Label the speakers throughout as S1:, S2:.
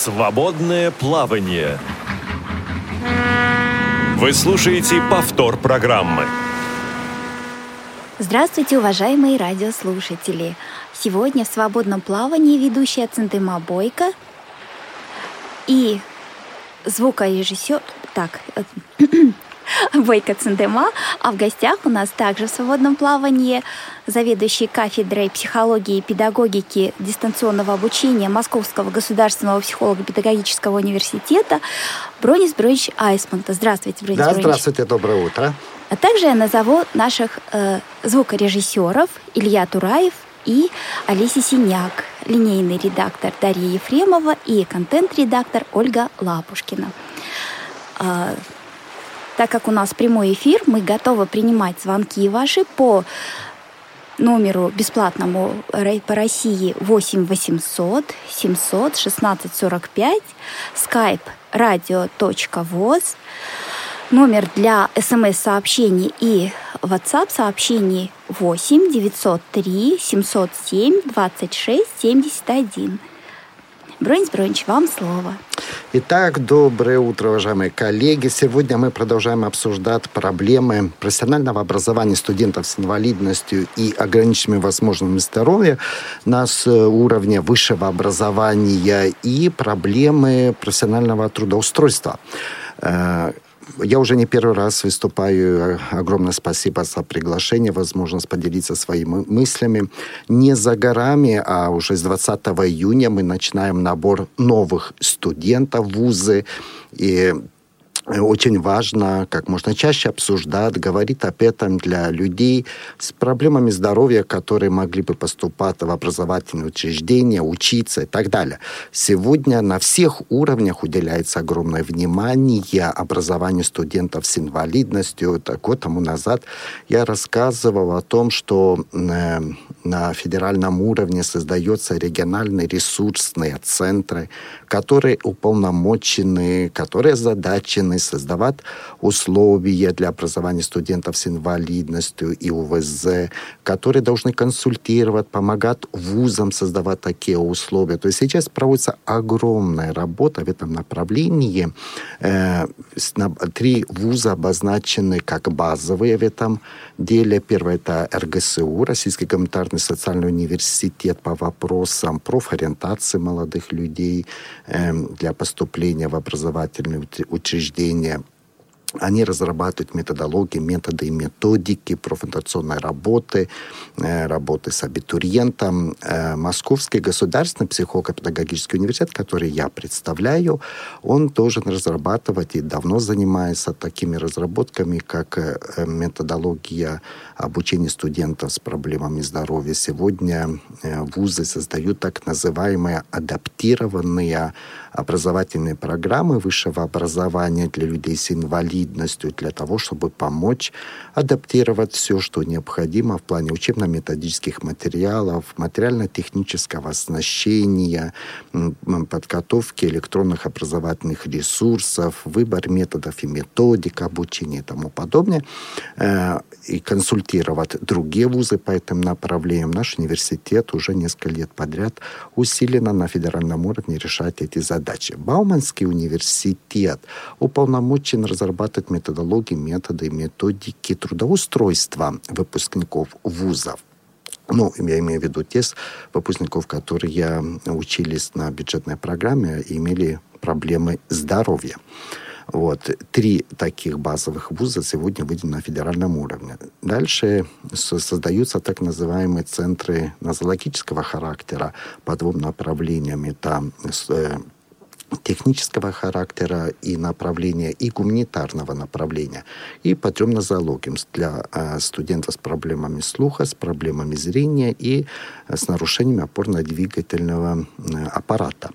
S1: Свободное плавание. Вы слушаете повтор программы.
S2: Здравствуйте, уважаемые радиослушатели! Сегодня в свободном плавании ведущая Центыма Бойко и звукорежиссер... Так, э, Бойко Цендема, а в гостях у нас также в свободном плавании заведующий кафедрой психологии и педагогики дистанционного обучения Московского государственного психолого-педагогического университета Бронис Бронич Айсмонта. Здравствуйте,
S3: Бронис Да, здравствуйте, доброе утро.
S2: А также я назову наших э, звукорежиссеров Илья Тураев и Олеся Синяк, линейный редактор Дарья Ефремова и контент-редактор Ольга Лапушкина. А, так как у нас прямой эфир, мы готовы принимать звонки ваши по номеру бесплатному по России 8 800 700 16 45, skype radio.voz, номер для смс-сообщений и WhatsApp-сообщений 8 903 707 26 71. Бронь Бронич, вам слово.
S3: Итак, доброе утро, уважаемые коллеги. Сегодня мы продолжаем обсуждать проблемы профессионального образования студентов с инвалидностью и ограниченными возможностями здоровья на уровне высшего образования и проблемы профессионального трудоустройства. Я уже не первый раз выступаю. Огромное спасибо за приглашение, возможность поделиться своими мыслями. Не за горами, а уже с 20 июня мы начинаем набор новых студентов в вузы. И очень важно как можно чаще обсуждать, говорить об этом для людей с проблемами здоровья, которые могли бы поступать в образовательные учреждения, учиться и так далее. Сегодня на всех уровнях уделяется огромное внимание образованию студентов с инвалидностью. Так, год тому назад я рассказывал о том, что э, на федеральном уровне создаются региональные ресурсные центры, которые уполномочены, которые задачены создавать условия для образования студентов с инвалидностью и УВЗ, которые должны консультировать, помогать вузам создавать такие условия. То есть сейчас проводится огромная работа в этом направлении. Э, три вуза обозначены как базовые в этом деле. Первое – это РГСУ, Российский гуманитарный социальный университет по вопросам профориентации молодых людей для поступления в образовательные учреждения они разрабатывают методологии, методы и методики профориентационной работы, э, работы с абитуриентом. Э, Московский государственный психолого-педагогический университет, который я представляю, он должен разрабатывать и давно занимается такими разработками, как э, методология обучения студентов с проблемами здоровья. Сегодня вузы создают так называемые адаптированные образовательные программы высшего образования для людей с инвалидностью, для того, чтобы помочь адаптировать все, что необходимо в плане учебно-методических материалов, материально-технического оснащения, подготовки электронных образовательных ресурсов, выбор методов и методик обучения и тому подобное, э, и консультировать другие вузы по этим направлениям. Наш университет уже несколько лет подряд усиленно на федеральном уровне решает эти задачи. Бауманский университет уполномочен разрабатывать методологии, методы, методики трудоустройства выпускников вузов. Ну, я имею в виду тех выпускников, которые учились на бюджетной программе и имели проблемы здоровья. Вот. Три таких базовых вуза сегодня выделены на федеральном уровне. Дальше создаются так называемые центры нозологического характера по двум направлениям. Это э, технического характера и направления, и гуманитарного направления. И по трем нозологиям для э, студентов с проблемами слуха, с проблемами зрения и э, с нарушениями опорно-двигательного э, аппарата.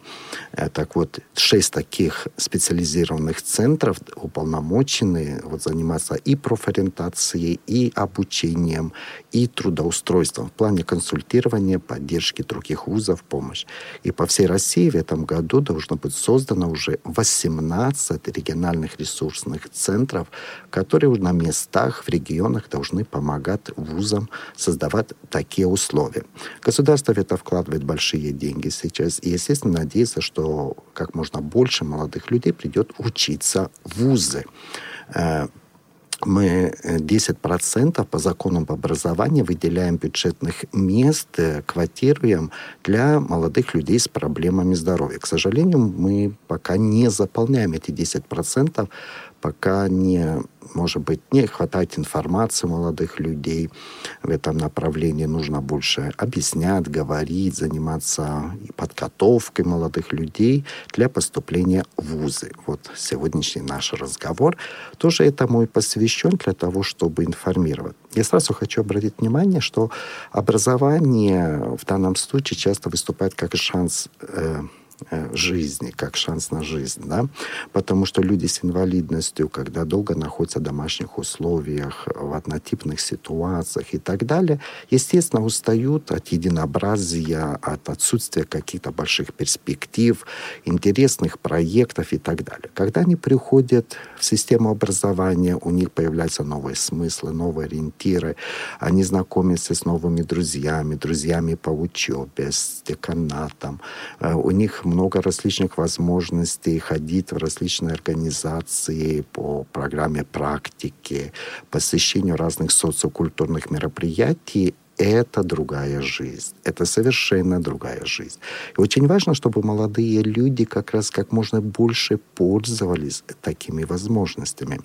S3: Так вот, шесть таких специализированных центров уполномочены вот, заниматься и профориентацией, и обучением, и трудоустройством в плане консультирования, поддержки других вузов, помощь. И по всей России в этом году должно быть создано уже 18 региональных ресурсных центров, которые на местах, в регионах должны помогать вузам создавать такие условия. Государство в это вкладывает большие деньги сейчас, и, естественно, надеется, что как можно больше молодых людей придет учиться в вузы э, мы 10% по закону об образовании выделяем бюджетных мест, э, квотируем для молодых людей с проблемами здоровья. К сожалению, мы пока не заполняем эти 10%, пока не может быть, не хватает информации молодых людей в этом направлении. Нужно больше объяснять, говорить, заниматься подготовкой молодых людей для поступления в вузы. Вот сегодняшний наш разговор тоже этому и посвящен для того, чтобы информировать. Я сразу хочу обратить внимание, что образование в данном случае часто выступает как шанс э, жизни, как шанс на жизнь, да, потому что люди с инвалидностью, когда долго находятся в домашних условиях, в однотипных ситуациях и так далее, естественно, устают от единообразия, от отсутствия каких-то больших перспектив, интересных проектов и так далее. Когда они приходят в систему образования, у них появляются новые смыслы, новые ориентиры, они знакомятся с новыми друзьями, друзьями по учебе, с деканатом, э, у них много различных возможностей ходить в различные организации по программе практики, посещению разных социокультурных мероприятий это другая жизнь. Это совершенно другая жизнь. И очень важно, чтобы молодые люди как раз как можно больше пользовались такими возможностями.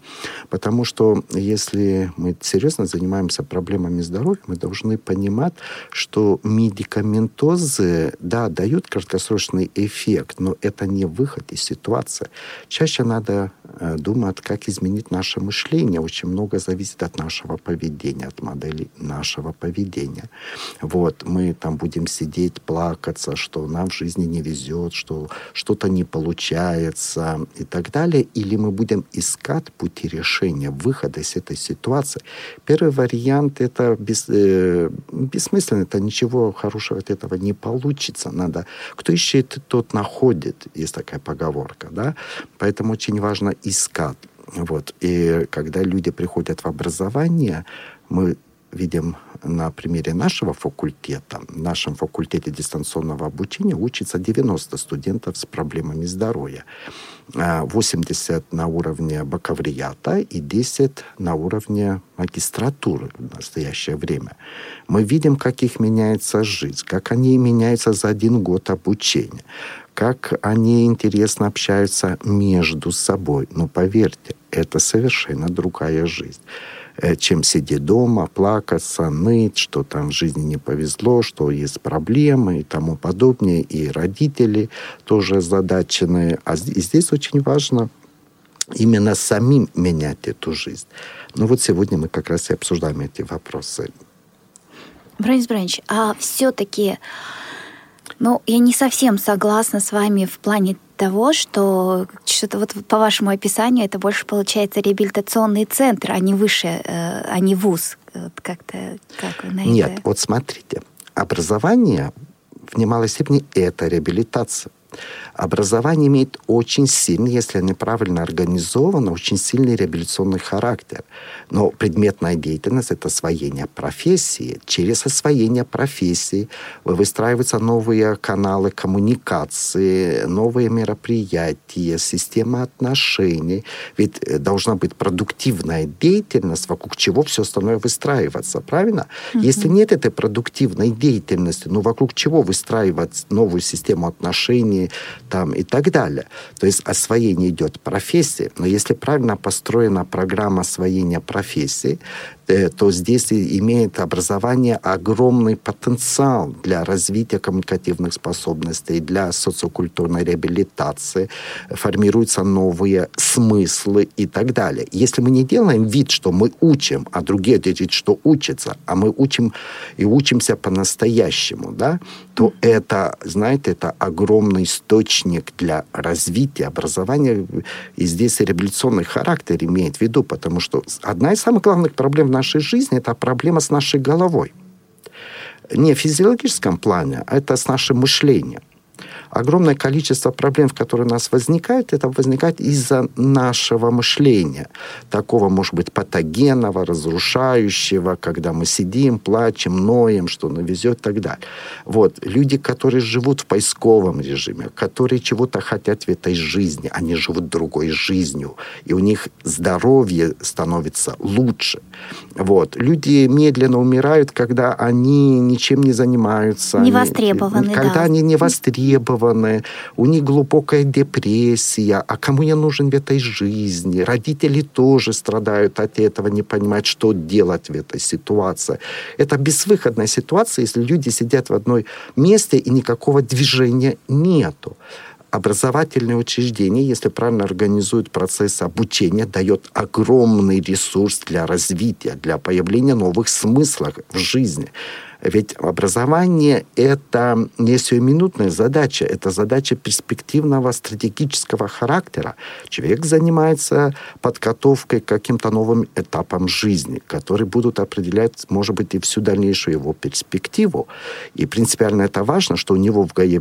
S3: Потому что если мы серьезно занимаемся проблемами здоровья, мы должны понимать, что медикаментозы, да, дают краткосрочный эффект, но это не выход из ситуации. Чаще надо э, думать, как изменить наше мышление. Очень много зависит от нашего поведения, от модели нашего поведения поведения. Вот, мы там будем сидеть, плакаться, что нам в жизни не везет, что что-то не получается и так далее. Или мы будем искать пути решения, выхода из этой ситуации. Первый вариант — это бес, э, бессмысленно, это ничего хорошего от этого не получится. Надо... Кто ищет, тот находит, есть такая поговорка, да? Поэтому очень важно искать. Вот. И когда люди приходят в образование, мы видим на примере нашего факультета. В нашем факультете дистанционного обучения учится 90 студентов с проблемами здоровья. 80 а, на уровне бакалавриата и 10 на уровне магистратуры в настоящее время. Мы видим, как их меняется жизнь, как они меняются за один год обучения, как они интересно общаются между собой. Но поверьте, это совершенно другая жизнь. Э, чем сидеть дома, плакаться, ныть, что там в жизни не повезло, что есть проблемы и тому подобное. И родители тоже озадачены. А здесь очень важно именно самим менять эту жизнь. Ну вот сегодня мы как раз и обсуждаем эти вопросы.
S2: Бронис Бронич, а все-таки, ну, я не совсем согласна с вами в плане того, что что-то вот по вашему описанию это больше получается реабилитационный центр, а не выше, э, а не вуз. Как-то как вы
S3: Нет, вот смотрите, образование в немалой степени это реабилитация. Образование имеет очень сильный, если оно правильно организовано, очень сильный реабилитационный характер. Но предметная деятельность – это освоение профессии. Через освоение профессии выстраиваются новые каналы коммуникации, новые мероприятия, система отношений. Ведь э, должна быть продуктивная деятельность, вокруг чего все остальное выстраиваться, правильно? Mm-hmm. Если нет этой продуктивной деятельности, ну вокруг чего выстраивать новую систему отношений, там и так далее. То есть освоение идет профессии, но если правильно построена программа освоения профессии, то здесь имеет образование огромный потенциал для развития коммуникативных способностей, для социокультурной реабилитации, формируются новые смыслы и так далее. Если мы не делаем вид, что мы учим, а другие говорят, что учатся, а мы учим и учимся по-настоящему, да, то это, знаете, это огромный источник для развития образования, и здесь революционный характер имеет в виду, потому что одна из самых главных проблем в нашей жизни – это проблема с нашей головой. Не в физиологическом плане, а это с нашим мышлением. Огромное количество проблем, которые у нас возникают, это возникает из-за нашего мышления. Такого, может быть, патогенного, разрушающего, когда мы сидим, плачем, ноем, что навезет и так далее. Вот. Люди, которые живут в поисковом режиме, которые чего-то хотят в этой жизни, они живут другой жизнью, и у них здоровье становится лучше. Вот. Люди медленно умирают, когда они ничем не занимаются.
S2: Не востребованы,
S3: Когда
S2: да.
S3: они не востребованы, у них глубокая депрессия. А кому я нужен в этой жизни? Родители тоже страдают от этого, не понимают, что делать в этой ситуации. Это безвыходная ситуация, если люди сидят в одной месте и никакого движения нету образовательные учреждения, если правильно организуют процесс обучения, дает огромный ресурс для развития, для появления новых смыслов в жизни. Ведь образование – это не сиюминутная задача, это задача перспективного стратегического характера. Человек занимается подготовкой к каким-то новым этапам жизни, которые будут определять, может быть, и всю дальнейшую его перспективу. И принципиально это важно, что у него в голове,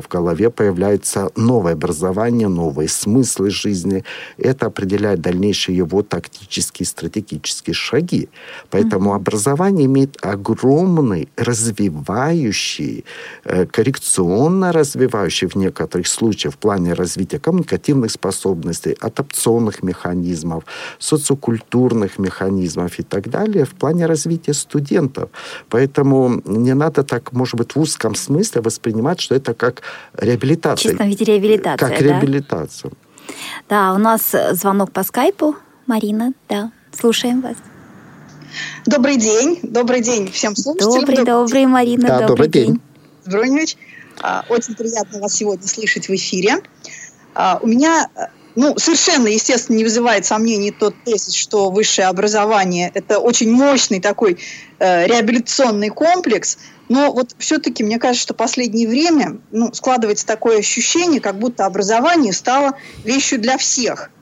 S3: в голове появляется новое образование, новые смыслы жизни. Это определяет дальнейшие его тактические, стратегические шаги. Поэтому mm-hmm. образование имеет огромный определенный, развивающий, э, коррекционно развивающий в некоторых случаях в плане развития коммуникативных способностей, адаптационных механизмов, социокультурных механизмов и так далее в плане развития студентов. Поэтому не надо так, может быть, в узком смысле воспринимать, что это как реабилитация.
S2: В виде реабилитация,
S3: Как да? реабилитация.
S2: Да, у нас звонок по скайпу. Марина, да, слушаем вас.
S4: Добрый день. Добрый день всем слушателям.
S2: Добрый, добрый, Марина.
S3: Да, добрый, день. день.
S4: Броневич. А, очень приятно вас сегодня слышать в эфире. А, у меня ну, совершенно, естественно, не вызывает сомнений тот тезис, что высшее образование – это очень мощный такой э, реабилитационный комплекс, но вот все-таки мне кажется, что в последнее время ну, складывается такое ощущение, как будто образование стало вещью для всех –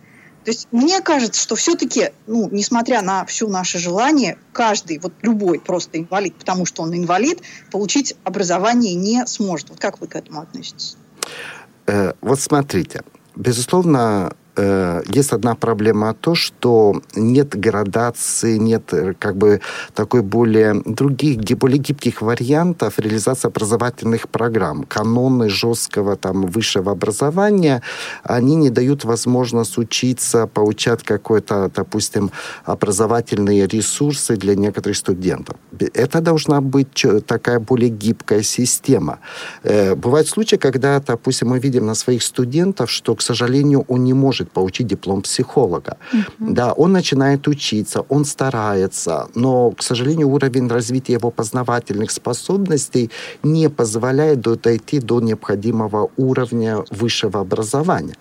S4: то есть мне кажется, что все-таки, ну, несмотря на все наше желание, каждый, вот любой просто инвалид, потому что он инвалид, получить образование не сможет. Вот как вы к этому относитесь?
S3: Э, вот смотрите, безусловно, Э, есть одна проблема, то, что нет градации, нет э, как бы такой более других, более гибких вариантов реализации образовательных программ. Каноны жесткого там высшего образования, они не дают возможность учиться, получать какой-то, допустим, образовательные ресурсы для некоторых студентов. Это должна быть такая более гибкая система. Э, бывают случаи, когда, допустим, мы видим на своих студентов, что, к сожалению, он не может может получить диплом психолога. Угу. Да, он начинает учиться, он старается, но, к сожалению, уровень развития его познавательных способностей не позволяет дойти до необходимого уровня высшего образования.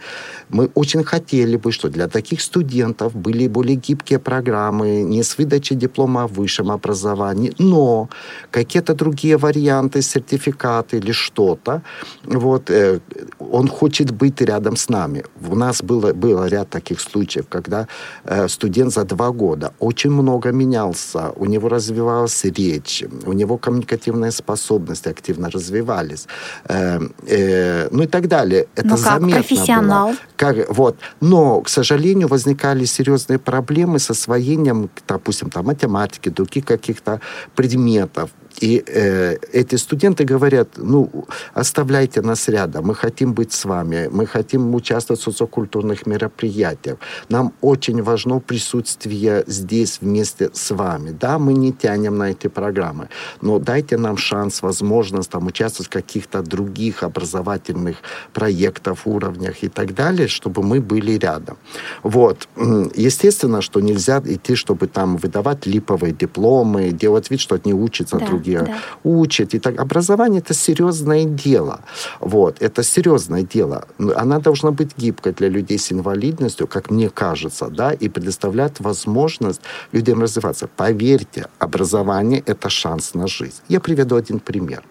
S3: Мы очень хотели бы, что для таких студентов были более гибкие программы, не с выдачей диплома о высшем образовании, но какие-то другие варианты, сертификаты или что-то. Вот, э, он хочет быть рядом с нами. У нас было, было ряд таких случаев, когда э, студент за два года очень много менялся, у него развивалась речь, у него коммуникативные способности активно развивались, э, э, ну и так далее. Это
S2: ну, как
S3: заметно
S2: профессионал.
S3: Было. Как, вот. Но, к сожалению, возникали серьезные проблемы с освоением, допустим, там, математики, других каких-то предметов. И э, эти студенты говорят, ну, оставляйте нас рядом, мы хотим быть с вами, мы хотим участвовать в социокультурных мероприятиях. Нам очень важно присутствие здесь вместе с вами. Да, мы не тянем на эти программы, но дайте нам шанс, возможность там, участвовать в каких-то других образовательных проектах, уровнях и так далее, чтобы мы были рядом. Вот. Естественно, что нельзя идти, чтобы там выдавать липовые дипломы, делать вид, что они учатся да. друг другие да. учат. И так. Образование – это серьезное дело. Вот, это серьезное дело. Она должна быть гибкой для людей с инвалидностью, как мне кажется, да, и предоставлять возможность людям развиваться. Поверьте, образование – это шанс на жизнь. Я приведу один пример.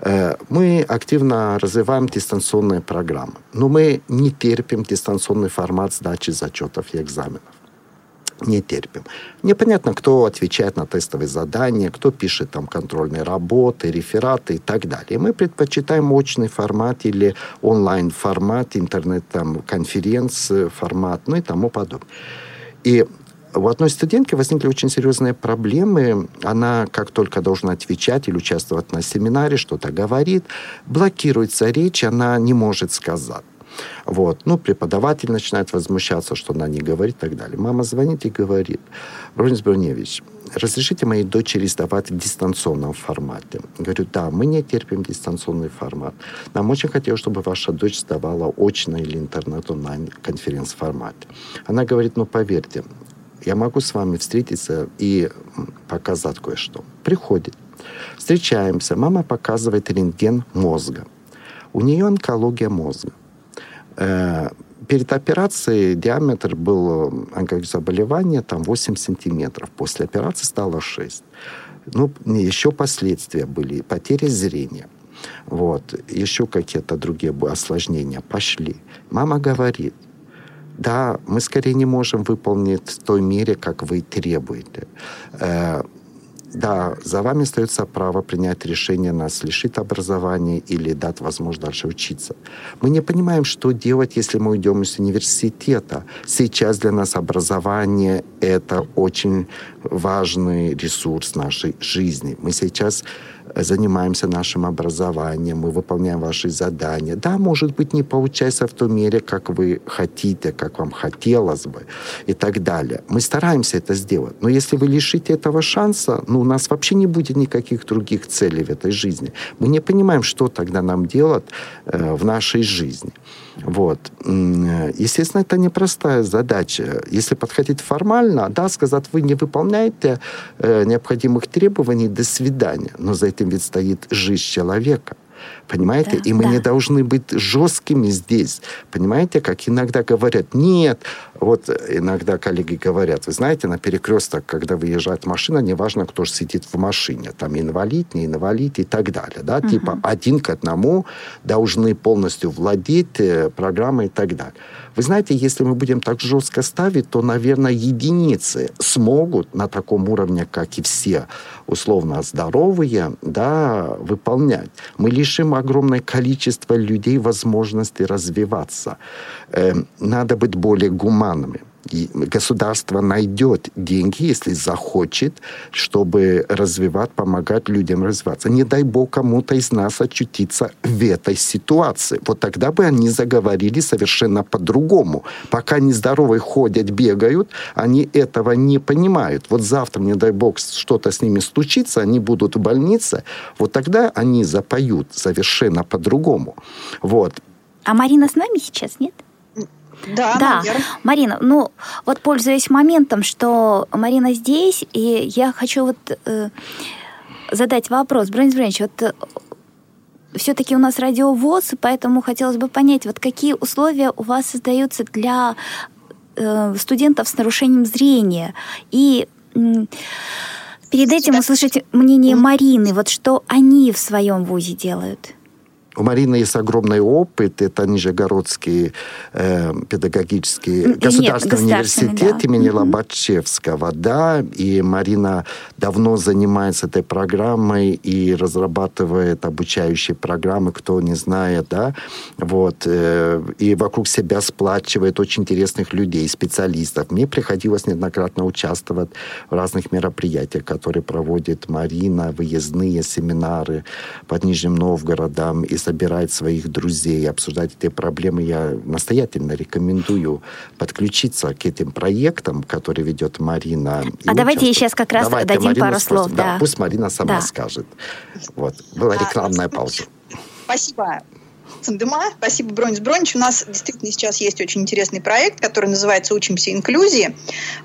S3: Э, мы активно развиваем дистанционные программы, но мы не терпим дистанционный формат сдачи зачетов и экзаменов. Не терпим. Непонятно, кто отвечает на тестовые задания, кто пишет там контрольные работы, рефераты и так далее. Мы предпочитаем очный формат или онлайн-формат, интернет-конференц-формат, ну и тому подобное. И у одной студентки возникли очень серьезные проблемы. Она, как только должна отвечать или участвовать на семинаре, что-то говорит, блокируется речь, она не может сказать. Вот. Ну, преподаватель начинает возмущаться, что она не говорит и так далее. Мама звонит и говорит, Бронис Броневич, разрешите моей дочери сдавать в дистанционном формате? Говорю, да, мы не терпим дистанционный формат. Нам очень хотелось, чтобы ваша дочь сдавала очно или интернет-онлайн конференц-формате. Она говорит, ну, поверьте, я могу с вами встретиться и показать кое-что. Приходит. Встречаемся. Мама показывает рентген мозга. У нее онкология мозга. Э, перед операцией диаметр был онкозаболевания там 8 сантиметров. После операции стало 6. Ну, еще последствия были. Потеря зрения. Вот. Еще какие-то другие осложнения пошли. Мама говорит, да, мы скорее не можем выполнить в той мере, как вы требуете. Да, за вами остается право принять решение нас лишить образования или дать возможность дальше учиться. Мы не понимаем, что делать, если мы уйдем из университета. Сейчас для нас образование — это очень важный ресурс нашей жизни. Мы сейчас занимаемся нашим образованием, мы выполняем ваши задания. Да, может быть, не получается в той мере, как вы хотите, как вам хотелось бы и так далее. Мы стараемся это сделать. Но если вы лишите этого шанса, ну, у нас вообще не будет никаких других целей в этой жизни. Мы не понимаем, что тогда нам делать э, в нашей жизни. Вот. Естественно, это непростая задача. Если подходить формально, да, сказать, вы не выполняете э, необходимых требований, до свидания. Но за этим ведь стоит жизнь человека. Понимаете? Да, и мы да. не должны быть жесткими здесь. Понимаете, как иногда говорят, нет. Вот иногда коллеги говорят, вы знаете, на перекресток, когда выезжает машина, неважно, кто же сидит в машине. Там инвалид, не инвалид и так далее. Да? Угу. Типа один к одному должны полностью владеть э, программой и так далее. Вы знаете, если мы будем так жестко ставить, то, наверное, единицы смогут на таком уровне, как и все условно здоровые, да, выполнять. Мы лишим огромное количество людей возможности развиваться. Э, надо быть более гуманными государство найдет деньги, если захочет, чтобы развивать, помогать людям развиваться. Не дай бог кому-то из нас очутиться в этой ситуации. Вот тогда бы они заговорили совершенно по-другому. Пока нездоровые ходят, бегают, они этого не понимают. Вот завтра, не дай бог, что-то с ними случится, они будут в больнице, вот тогда они запоют совершенно по-другому. Вот.
S2: А Марина с нами сейчас, нет?
S4: Да, да. Наверное.
S2: Марина, ну вот пользуясь моментом, что Марина здесь, и я хочу вот э, задать вопрос. Бронис Бронич, вот э, все-таки у нас радиовоз, поэтому хотелось бы понять, вот какие условия у вас создаются для э, студентов с нарушением зрения. И э, перед этим услышать мнение Марины, вот что они в своем вузе делают.
S3: У Марины есть огромный опыт. Это Нижегородский э, педагогический Нет, государственный университет да. имени mm-hmm. Лобачевского. Да, и Марина давно занимается этой программой и разрабатывает обучающие программы, кто не знает, да. Вот, э, и вокруг себя сплачивает очень интересных людей, специалистов. Мне приходилось неоднократно участвовать в разных мероприятиях, которые проводит Марина, выездные семинары под Нижним Новгородом и собирать своих друзей, обсуждать эти проблемы, я настоятельно рекомендую подключиться к этим проектам, которые ведет Марина.
S2: А давайте сейчас как раз давайте дадим Марину пару спросим. слов. Да.
S3: да, пусть Марина сама да. скажет. Вот. Была рекламная пауза.
S4: Спасибо. Сандема. Спасибо, Бронис Бронич. У нас действительно сейчас есть очень интересный проект, который называется «Учимся инклюзии».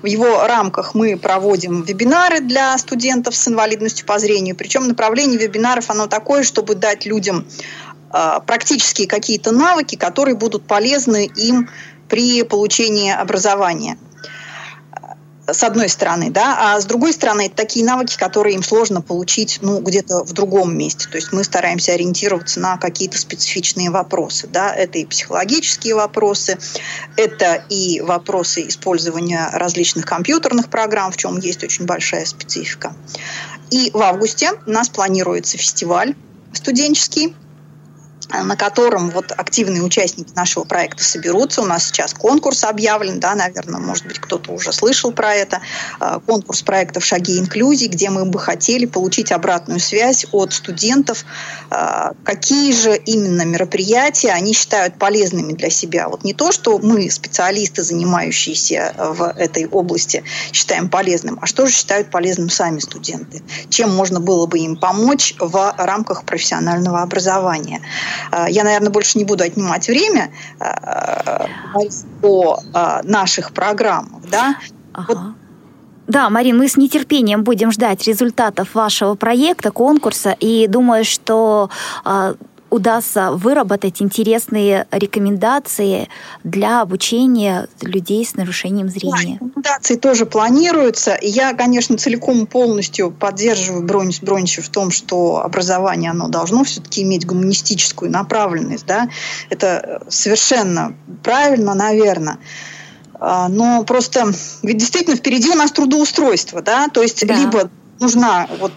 S4: В его рамках мы проводим вебинары для студентов с инвалидностью по зрению. Причем направление вебинаров оно такое, чтобы дать людям а, практические какие-то навыки, которые будут полезны им при получении образования. с одной стороны, да, а с другой стороны, это такие навыки, которые им сложно получить, ну, где-то в другом месте. То есть мы стараемся ориентироваться на какие-то специфичные вопросы, да, это и психологические вопросы, это и вопросы использования различных компьютерных программ, в чем есть очень большая специфика. И в августе у нас планируется фестиваль студенческий, на котором вот активные участники нашего проекта соберутся. У нас сейчас конкурс объявлен, да, наверное, может быть, кто-то уже слышал про это. А, конкурс проектов «Шаги инклюзии», где мы бы хотели получить обратную связь от студентов, а, какие же именно мероприятия они считают полезными для себя. Вот не то, что мы, специалисты, занимающиеся в этой области, считаем полезным, а что же считают полезным сами студенты. Чем можно было бы им помочь в рамках профессионального образования. А, я, наверное, больше не буду отнимать время а, о а, наших программах. Да?
S2: Ага. Вот да, Марин, мы с нетерпением будем ждать результатов вашего проекта, конкурса, и думаю, что удастся выработать интересные рекомендации для обучения людей с нарушением зрения.
S4: Да, рекомендации тоже планируются. Я, конечно, целиком и полностью поддерживаю Бронис Бронича в том, что образование оно должно все-таки иметь гуманистическую направленность. Да? Это совершенно правильно, наверное. А, но просто ведь действительно впереди у нас трудоустройство, да, то есть да. либо нужна вот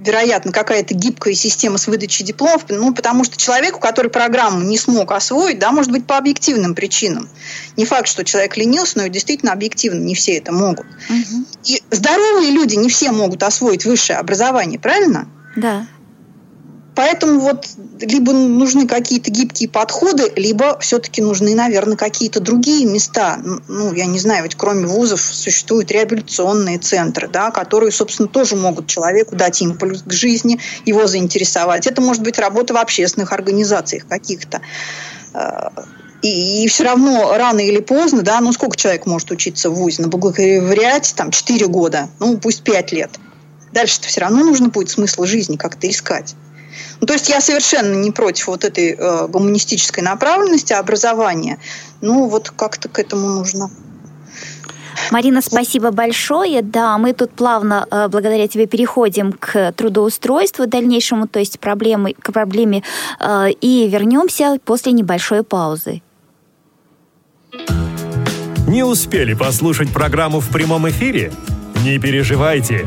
S4: вероятно, какая-то гибкая система с выдачей дипломов, ну, потому что человеку, который программу не смог освоить, да, может быть, по объективным причинам. Не факт, что человек ленился, но объективно объективно не все это могут. Угу. И здоровые люди не все могут освоить высшее образование, правильно?
S2: Да.
S4: Поэтому вот либо нужны какие-то гибкие подходы, либо все-таки нужны, наверное, какие-то другие места. Ну, я не знаю, ведь кроме вузов существуют реабилитационные центры, да, которые, собственно, тоже могут человеку дать импульс к жизни, его заинтересовать. Это может быть работа в общественных организациях каких-то. А, и, и все равно рано или поздно, да, ну сколько человек может учиться в ВУЗе? На бакалавриате там 4 года, ну пусть 5 лет. Дальше-то все равно нужно будет смысл жизни как-то искать. Ну, то есть я совершенно не против вот этой э, гуманистической направленности образования. Ну, вот как-то к этому нужно
S2: Марина, спасибо большое. Да, мы тут плавно, э, благодаря тебе, переходим к трудоустройству дальнейшему, то есть проблемы, к проблеме, э, и вернемся после небольшой паузы.
S1: Не успели послушать программу в прямом эфире? Не переживайте.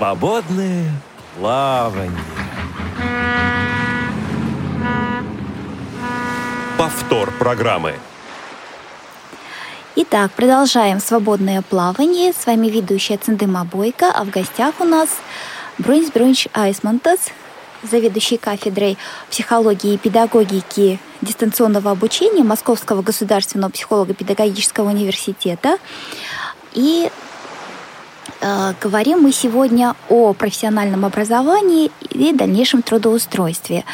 S1: Свободное плавание. Повтор программы.
S2: Итак, продолжаем свободное плавание. С вами ведущая Циндыма Бойко, а в гостях у нас Бронис Бронич Айсмантас, заведующий кафедрой психологии и педагогики дистанционного обучения Московского государственного психолого-педагогического университета. И говорим мы сегодня о профессиональном образовании и дальнейшем трудоустройстве.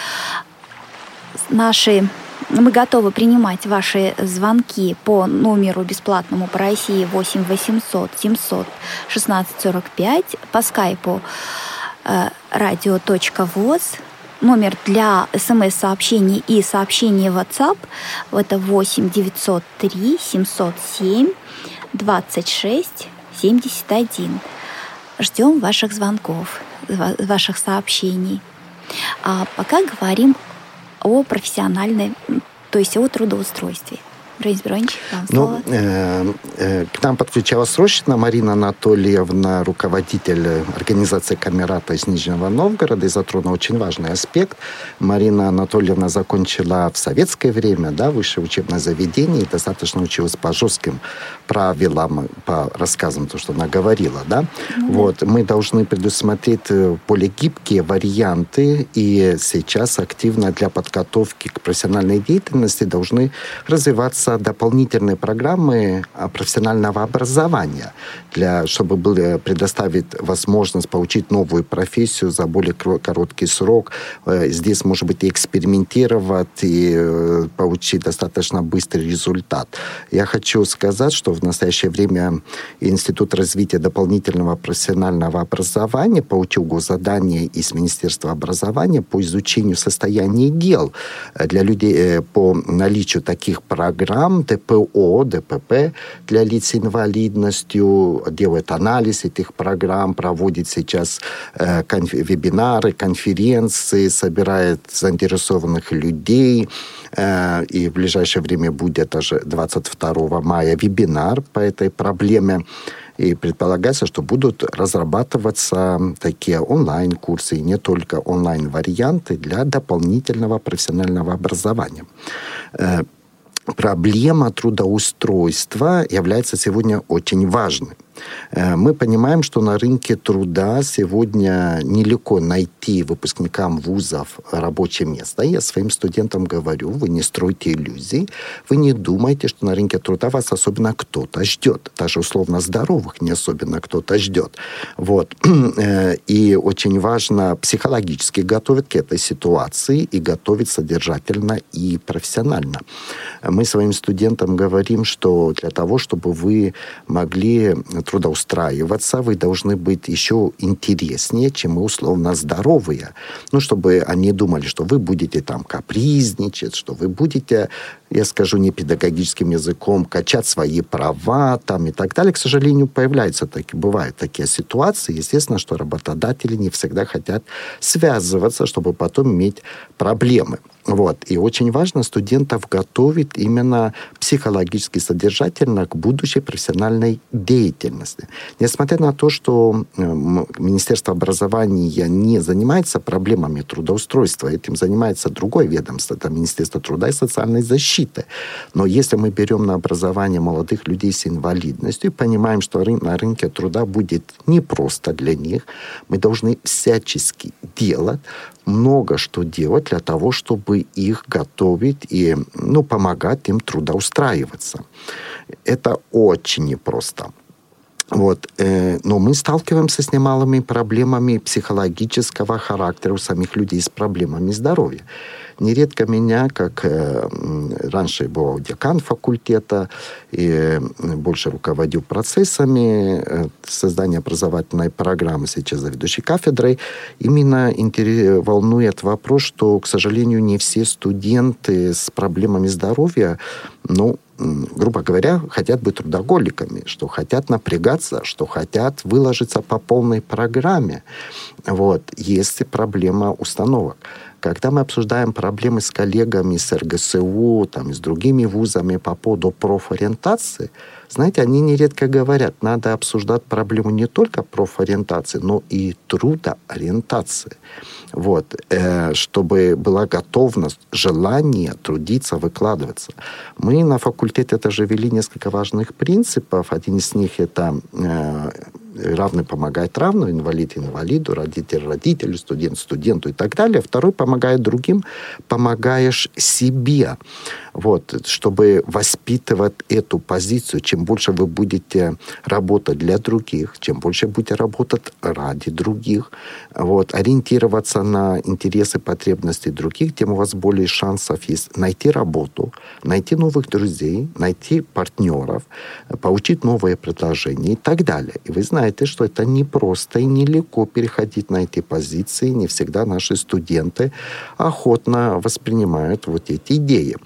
S2: Наши мы готовы принимать ваши звонки по номеру бесплатному по России 8 800 700 16 45, по скайпу э, радио.воз, номер для смс-сообщений и сообщений WhatsApp это 8 903 707 26 71. Ждем ваших звонков, ваших сообщений. А пока говорим о профессиональной, то есть о трудоустройстве. Борис Бронч, вам
S3: ну, э, э, к нам подключалась срочно Марина Анатольевна, руководитель организации Камерата из Нижнего Новгорода, и затронула очень важный аспект. Марина Анатольевна закончила в советское время да, высшее учебное заведение и достаточно училась по жестким правилам, по рассказам, то, что она говорила. Да? Mm-hmm. Вот, мы должны предусмотреть э, более гибкие варианты, и сейчас активно для подготовки к профессиональной деятельности должны развиваться появляются дополнительные программы а, профессионального образования, для, чтобы было предоставить возможность получить новую профессию за более короткий срок. Э, здесь, может быть, и экспериментировать, и э, получить достаточно быстрый результат. Я хочу сказать, что в настоящее время Институт развития дополнительного профессионального образования получил задание из Министерства образования по изучению состояния дел для людей э, по наличию таких программ ДПО, ДПП для лиц с инвалидностью, делает анализ этих программ, проводит сейчас э, конф- вебинары, конференции, собирает заинтересованных людей, э, и в ближайшее время будет даже 22 мая вебинар по этой проблеме. И предполагается, что будут разрабатываться такие онлайн-курсы, и не только онлайн-варианты для дополнительного профессионального образования. Проблема трудоустройства является сегодня очень важной. Э, мы понимаем, что на рынке труда сегодня нелегко найти выпускникам вузов рабочее место. Я своим студентам говорю, вы не стройте иллюзий, вы не думайте, что на рынке труда вас особенно кто-то ждет. Даже условно здоровых не особенно кто-то ждет. Вот. Э, и очень важно психологически готовить к этой ситуации и готовить содержательно и профессионально. Мы своим студентам говорим, что для того, чтобы вы могли трудоустраиваться, вы должны быть еще интереснее, чем мы условно здоровые. Ну, чтобы они думали, что вы будете там капризничать, что вы будете, я скажу не педагогическим языком, качать свои права там и так далее. К сожалению, появляются такие, бывают такие ситуации. Естественно, что работодатели не всегда хотят связываться, чтобы потом иметь проблемы. Вот. И очень важно студентов готовить именно психологически содержательно к будущей профессиональной деятельности. Несмотря на то, что э, Министерство образования не занимается проблемами трудоустройства, этим занимается другое ведомство, это Министерство труда и социальной защиты. Но если мы берем на образование молодых людей с инвалидностью и понимаем, что на рынке труда будет непросто для них, мы должны всячески делать, много что делать для того, чтобы их готовить и ну, помогать им трудоустраиваться. Это очень непросто. Вот. Э, но мы сталкиваемся с немалыми проблемами психологического характера у самих людей с проблемами здоровья. Нередко меня, как э, раньше был декан факультета и больше руководил процессами э, создания образовательной программы, сейчас заведующий кафедрой, именно волнует вопрос, что, к сожалению, не все студенты с проблемами здоровья, ну, грубо говоря, хотят быть трудоголиками, что хотят напрягаться, что хотят выложиться по полной программе. Вот. Есть проблема установок. Когда мы обсуждаем проблемы с коллегами с РГСУ, там, с другими вузами по поводу профориентации, знаете, они нередко говорят, надо обсуждать проблему не только профориентации, но и трудоориентации. Вот, э, чтобы была готовность, желание трудиться, выкладываться. Мы на факультете тоже ввели несколько важных принципов. Один из них это э, равный помогает равному, инвалид инвалиду, родитель родителю, студент студенту и так далее. Второй помогает другим, помогаешь себе. Вот, чтобы воспитывать эту позицию, чем больше вы будете работать для других, чем больше будете работать ради других, вот, ориентироваться на интересы, потребности других, тем у вас более шансов есть найти работу, найти новых друзей, найти партнеров, получить новые предложения и так далее. И вы знаете, что это непросто и нелегко переходить на эти позиции. Не всегда наши студенты охотно воспринимают вот эти идеи.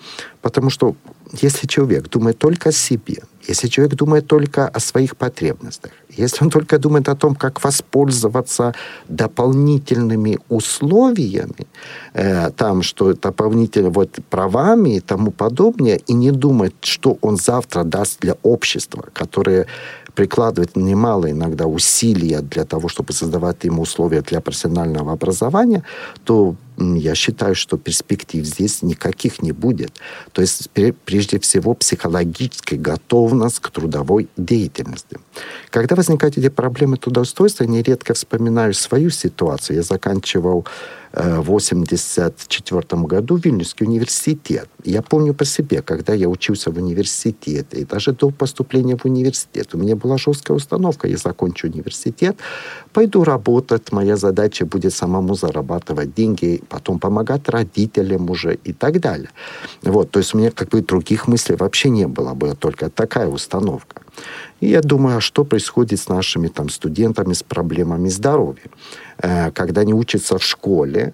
S3: Потому что если человек думает только о себе, если человек думает только о своих потребностях, если он только думает о том, как воспользоваться дополнительными условиями, э, там, что дополнительно вот правами и тому подобное, и не думает, что он завтра даст для общества, которое прикладывает немало иногда усилия для того, чтобы создавать им условия для профессионального образования, то я считаю, что перспектив здесь никаких не будет. То есть, прежде всего, психологическая готовность к трудовой деятельности. Когда возникают эти проблемы трудоустройства, я нередко вспоминаю свою ситуацию. Я заканчивал 1984 году в Вильнюсский университет. Я помню по себе, когда я учился в университете, и даже до поступления в университет, у меня была жесткая установка, я закончу университет, пойду работать, моя задача будет самому зарабатывать деньги, потом помогать родителям уже и так далее. Вот, то есть у меня как бы других мыслей вообще не было, была только такая установка. И я думаю, а что происходит с нашими там студентами с проблемами здоровья? Э, когда они учатся в школе,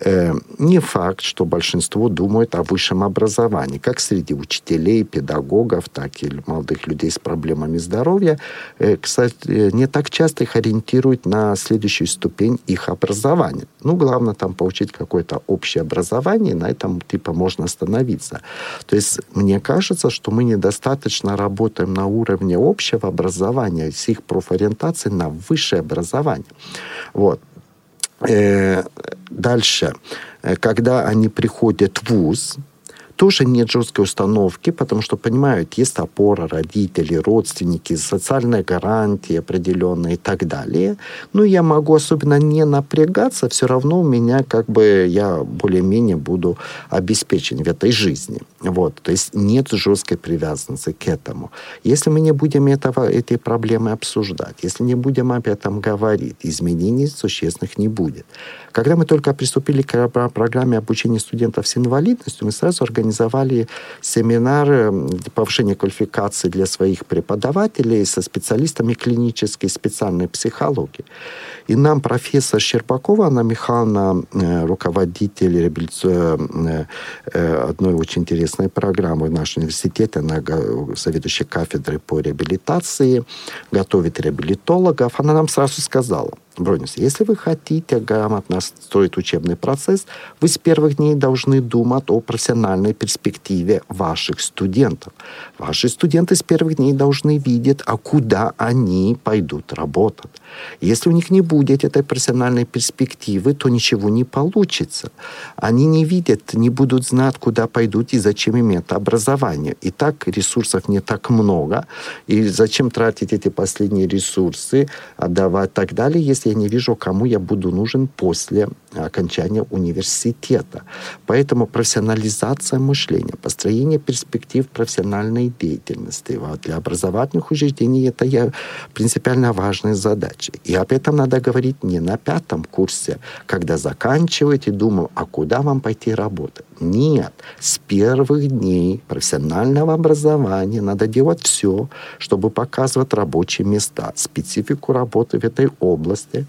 S3: Э, не факт, что большинство думает о высшем образовании, как среди учителей, педагогов, так и молодых людей с проблемами здоровья. Э, кстати, не так часто их ориентируют на следующую ступень их образования. Ну, главное там получить какое-то общее образование, на этом типа можно остановиться. То есть мне кажется, что мы недостаточно работаем на уровне общего образования с их профориентацией на высшее образование. Вот. Э, дальше, э, когда они приходят в ВУЗ, тоже нет жесткой установки, потому что понимают, есть опора родители, родственники, социальная гарантия определенная и так далее. Но я могу особенно не напрягаться, все равно у меня как бы я более-менее буду обеспечен в этой жизни. Вот, то есть нет жесткой привязанности к этому. Если мы не будем этого, этой проблемы обсуждать, если не будем об этом говорить, изменений существенных не будет. Когда мы только приступили к программе обучения студентов с инвалидностью, мы сразу организовали семинары повышения квалификации для своих преподавателей со специалистами клинической специальной психологии. И нам профессор Щербакова, Анна Михайловна, э, руководитель э, э, одной очень интересной программы в нашем университете, она заведующая кафедрой по реабилитации, готовит реабилитологов, она нам сразу сказала – Бронис, если вы хотите грамотно строить учебный процесс, вы с первых дней должны думать о профессиональной перспективе ваших студентов. Ваши студенты с первых дней должны видеть, а куда они пойдут работать. Если у них не будет этой профессиональной перспективы, то ничего не получится. Они не видят, не будут знать, куда пойдут и зачем им это образование. И так ресурсов не так много. И зачем тратить эти последние ресурсы, отдавать и так далее, если я не вижу, кому я буду нужен после окончания университета. Поэтому профессионализация мышления, построение перспектив профессиональной деятельности вот, для образовательных учреждений это я, принципиально важная задача. И об этом надо говорить не на пятом курсе, когда заканчиваете, думаю, а куда вам пойти работать? Нет. С первых дней профессионального образования надо делать все, чтобы показывать рабочие места, специфику работы в этой области,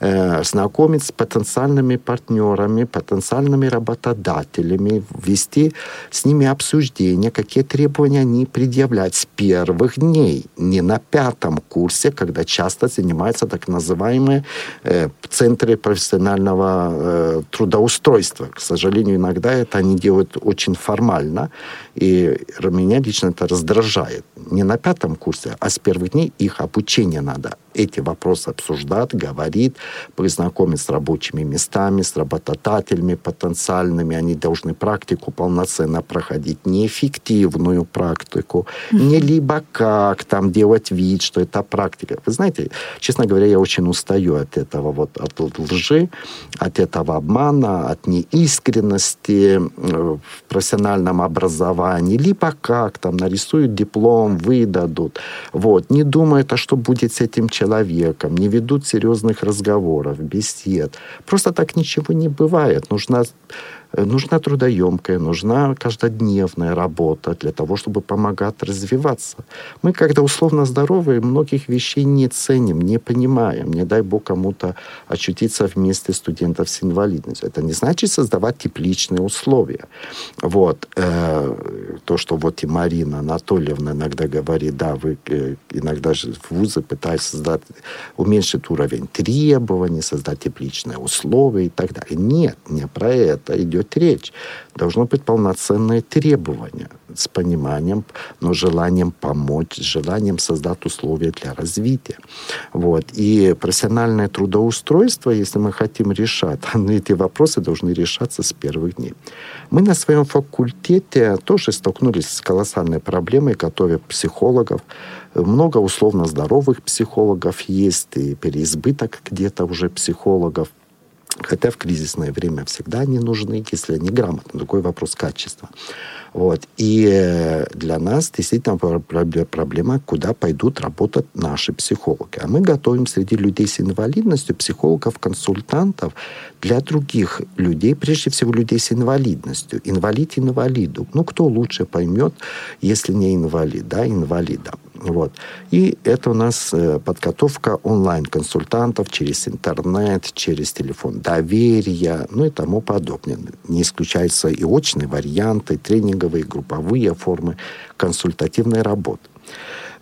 S3: э, знакомить с потенциальными партнерами, потенциальными работодателями, вести с ними обсуждение, какие требования они предъявляют с первых дней, не на пятом курсе, когда часто занимаются так называемые э, центры профессионального э, трудоустройства. К сожалению, иногда это они делают очень формально, и меня лично это раздражает. Не на пятом курсе, а с первых дней их обучение надо. Эти вопросы обсуждать, говорить, познакомить с рабочими местами, с работодателями потенциальными. Они должны практику полноценно проходить, неэффективную практику, не либо как там делать вид, что это практика. Вы знаете, честно говоря, я очень устаю от этого вот, от лжи, от этого обмана, от неискренности в профессиональном образовании, либо как там нарисуют диплом, выдадут. Вот. Не думают, а что будет с этим человеком, не ведут серьезных разговоров, бесед. Просто так ничего не бывает. Нужна нужна трудоемкая, нужна каждодневная работа для того, чтобы помогать развиваться. Мы, когда условно здоровые, многих вещей не ценим, не понимаем. Не дай бог кому-то очутиться вместе студентов с инвалидностью. Это не значит создавать тепличные условия. Вот. Э, то, что вот и Марина Анатольевна иногда говорит, да, вы э, иногда же в вузы пытаются создать, уменьшить уровень требований, создать тепличные условия и так далее. Нет, не про это идет идет речь. Должно быть полноценное требование с пониманием, но желанием помочь, с желанием создать условия для развития. Вот. И профессиональное трудоустройство, если мы хотим решать, эти вопросы должны решаться с первых дней. Мы на своем факультете тоже столкнулись с колоссальной проблемой, готовя психологов. Много условно здоровых психологов есть, и переизбыток где-то уже психологов Хотя в кризисное время всегда они нужны, если они грамотны. Другой вопрос качества. Вот. И э, для нас действительно проблема, куда пойдут работать наши психологи. А мы готовим среди людей с инвалидностью психологов, консультантов для других людей, прежде всего людей с инвалидностью. Инвалид инвалиду. Ну, кто лучше поймет, если не инвалид, да, инвалида. Вот. И это у нас э, подготовка онлайн-консультантов через интернет, через телефон доверия, ну и тому подобное. Не исключаются и очные варианты, тренинговые, групповые формы консультативной работы.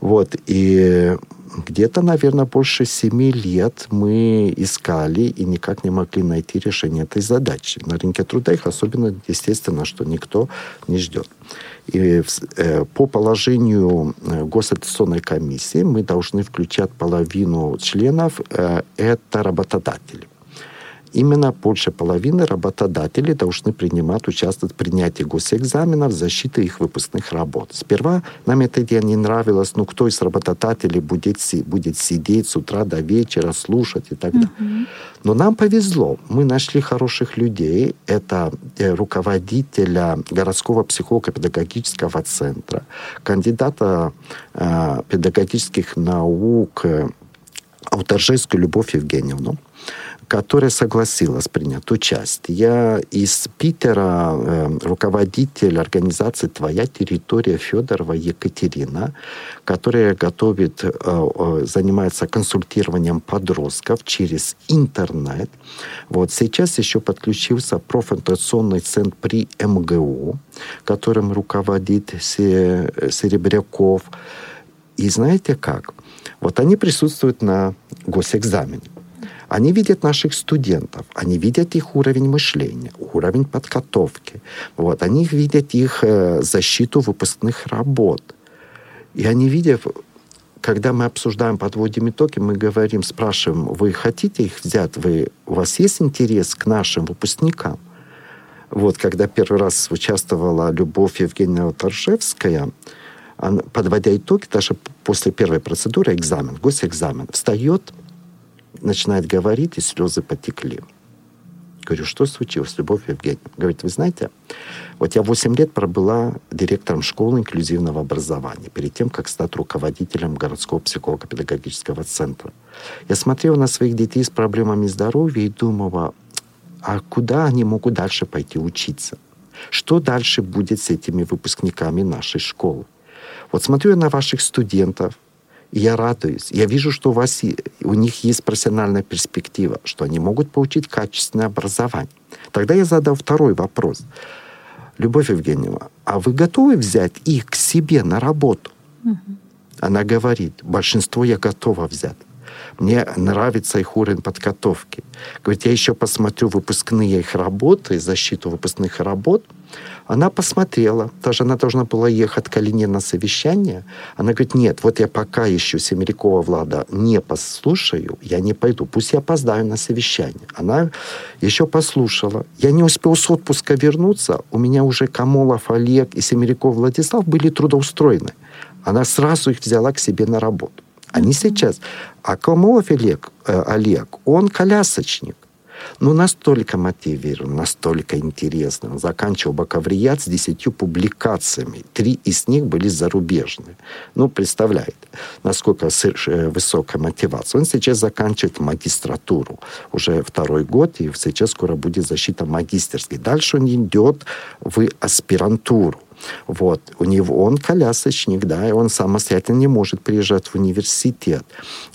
S3: Вот. И где-то, наверное, больше семи лет мы искали и никак не могли найти решение этой задачи. На рынке труда их особенно, естественно, что никто не ждет. И э, по положению э, Госаттестационной комиссии мы должны включать половину членов, э, это работодатели именно больше половины работодателей должны принимать, участвовать в принятии госэкзаменов, защиты их выпускных работ. Сперва нам эта идея не нравилась, ну кто из работодателей будет, будет сидеть с утра до вечера, слушать и так далее. Mm-hmm. Но нам повезло, мы нашли хороших людей. Это э, руководителя городского психолого-педагогического центра, кандидата э, педагогических наук э, Ауторжейскую Любовь Евгеньевну которая согласилась принять участие. Я из Питера э, руководитель организации «Твоя территория» Федорова Екатерина, которая готовит, э, занимается консультированием подростков через интернет. Вот сейчас еще подключился профориентационный центр при МГУ, которым руководит Серебряков. И знаете как? Вот они присутствуют на госэкзамене. Они видят наших студентов, они видят их уровень мышления, уровень подготовки. Вот, они видят их э, защиту выпускных работ. И они видят, когда мы обсуждаем, подводим итоги, мы говорим, спрашиваем, вы хотите их взять, вы, у вас есть интерес к нашим выпускникам? Вот, когда первый раз участвовала Любовь Евгеньевна Торжевская, подводя итоги, даже после первой процедуры, экзамен, госэкзамен, встает начинает говорить, и слезы потекли. Говорю, что случилось, Любовь Евгеньевна? Говорит, вы знаете, вот я 8 лет пробыла директором школы инклюзивного образования, перед тем, как стать руководителем городского психолого-педагогического центра. Я смотрела на своих детей с проблемами здоровья и думала, а куда они могут дальше пойти учиться? Что дальше будет с этими выпускниками нашей школы? Вот смотрю я на ваших студентов, и я радуюсь. Я вижу, что у вас у них есть профессиональная перспектива, что они могут получить качественное образование. Тогда я задал второй вопрос. Любовь Евгеньевна, а вы готовы взять их к себе на работу? Угу. Она говорит, большинство я готова взять. Мне нравится их уровень подготовки. Говорит, я еще посмотрю выпускные их работы, защиту выпускных работ. Она посмотрела, даже она должна была ехать к Калине на совещание. Она говорит, нет, вот я пока еще Семерякова Влада не послушаю, я не пойду, пусть я опоздаю на совещание. Она еще послушала. Я не успел с отпуска вернуться, у меня уже Камолов Олег и Семеряков Владислав были трудоустроены. Она сразу их взяла к себе на работу. Они сейчас. А Камолов Олег, э, Олег, он колясочник. Ну, настолько мотивирован, настолько интересно. Он заканчивал бакалавриат с десятью публикациями. Три из них были зарубежные. Ну, представляете, насколько э, высокая мотивация. Он сейчас заканчивает магистратуру. Уже второй год, и сейчас скоро будет защита магистерской. Дальше он идет в аспирантуру. Вот. У него он колясочник, да, и он самостоятельно не может приезжать в университет.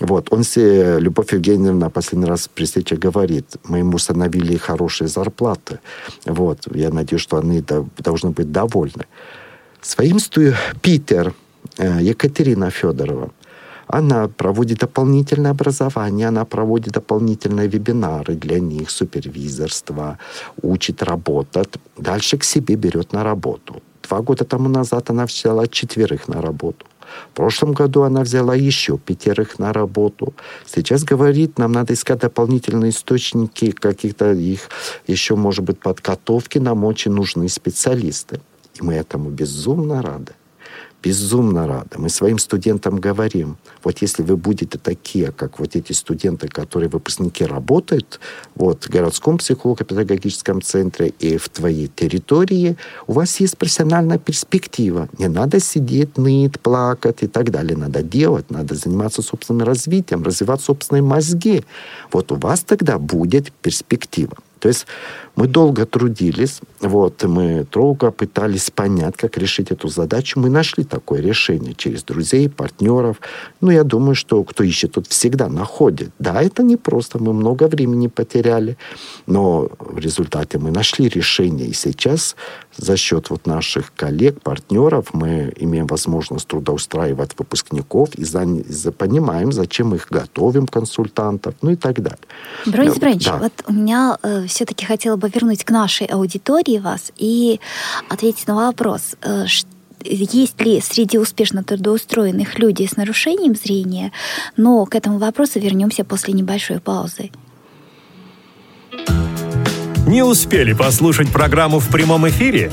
S3: Вот. Он, Любовь Евгеньевна последний раз при встрече говорит, мы ему установили хорошие зарплаты. Вот. Я надеюсь, что они должны быть довольны. Своим сту... Питер, э, Екатерина Федорова, она проводит дополнительное образование, она проводит дополнительные вебинары для них, супервизорство, учит работать. Дальше к себе берет на работу. Два года тому назад она взяла четверых на работу. В прошлом году она взяла еще пятерых на работу. Сейчас говорит, нам надо искать дополнительные источники каких-то их еще, может быть, подготовки. Нам очень нужны специалисты. И мы этому безумно рады. Безумно рады. Мы своим студентам говорим, вот если вы будете такие, как вот эти студенты, которые выпускники работают вот, в городском психолого-педагогическом центре и в твоей территории, у вас есть профессиональная перспектива. Не надо сидеть, ныть, плакать и так далее. Надо делать, надо заниматься собственным развитием, развивать собственные мозги. Вот у вас тогда будет перспектива. То есть мы долго трудились, вот, мы долго пытались понять, как решить эту задачу. Мы нашли такое решение через друзей, партнеров. Ну, я думаю, что кто ищет, тот всегда находит. Да, это не просто, мы много времени потеряли, но в результате мы нашли решение. И сейчас за счет вот наших коллег, партнеров мы имеем возможность трудоустраивать выпускников и за, за, понимаем, зачем мы их готовим, консультантов, ну и так далее.
S2: Бройс Бренч, да. вот у меня э, все-таки хотела бы вернуть к нашей аудитории вас и ответить на вопрос, э, есть ли среди успешно трудоустроенных люди с нарушением зрения, но к этому вопросу вернемся после небольшой паузы.
S1: Не успели послушать программу в прямом эфире?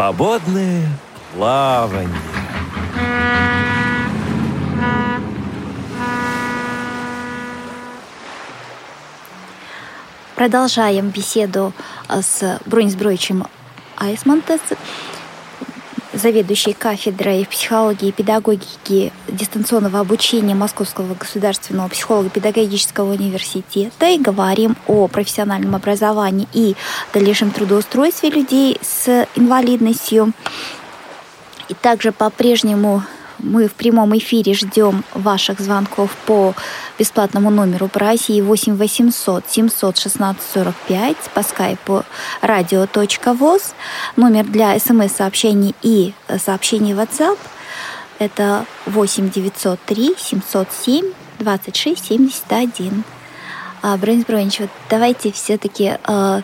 S1: Свободное плавание.
S2: Продолжаем беседу э, с Бронзбройчем Айсмантес, заведующей кафедрой психологии и педагогики дистанционного обучения Московского государственного психолого-педагогического университета и говорим о профессиональном образовании и дальнейшем трудоустройстве людей с инвалидностью. И также по-прежнему мы в прямом эфире ждем ваших звонков по бесплатному номеру по России 8 800 716 45 по скайпу radio.voz. Номер для смс-сообщений и сообщений в WhatsApp это 8 903 707 26 71. А, Брэнс Бронич, вот давайте все-таки э,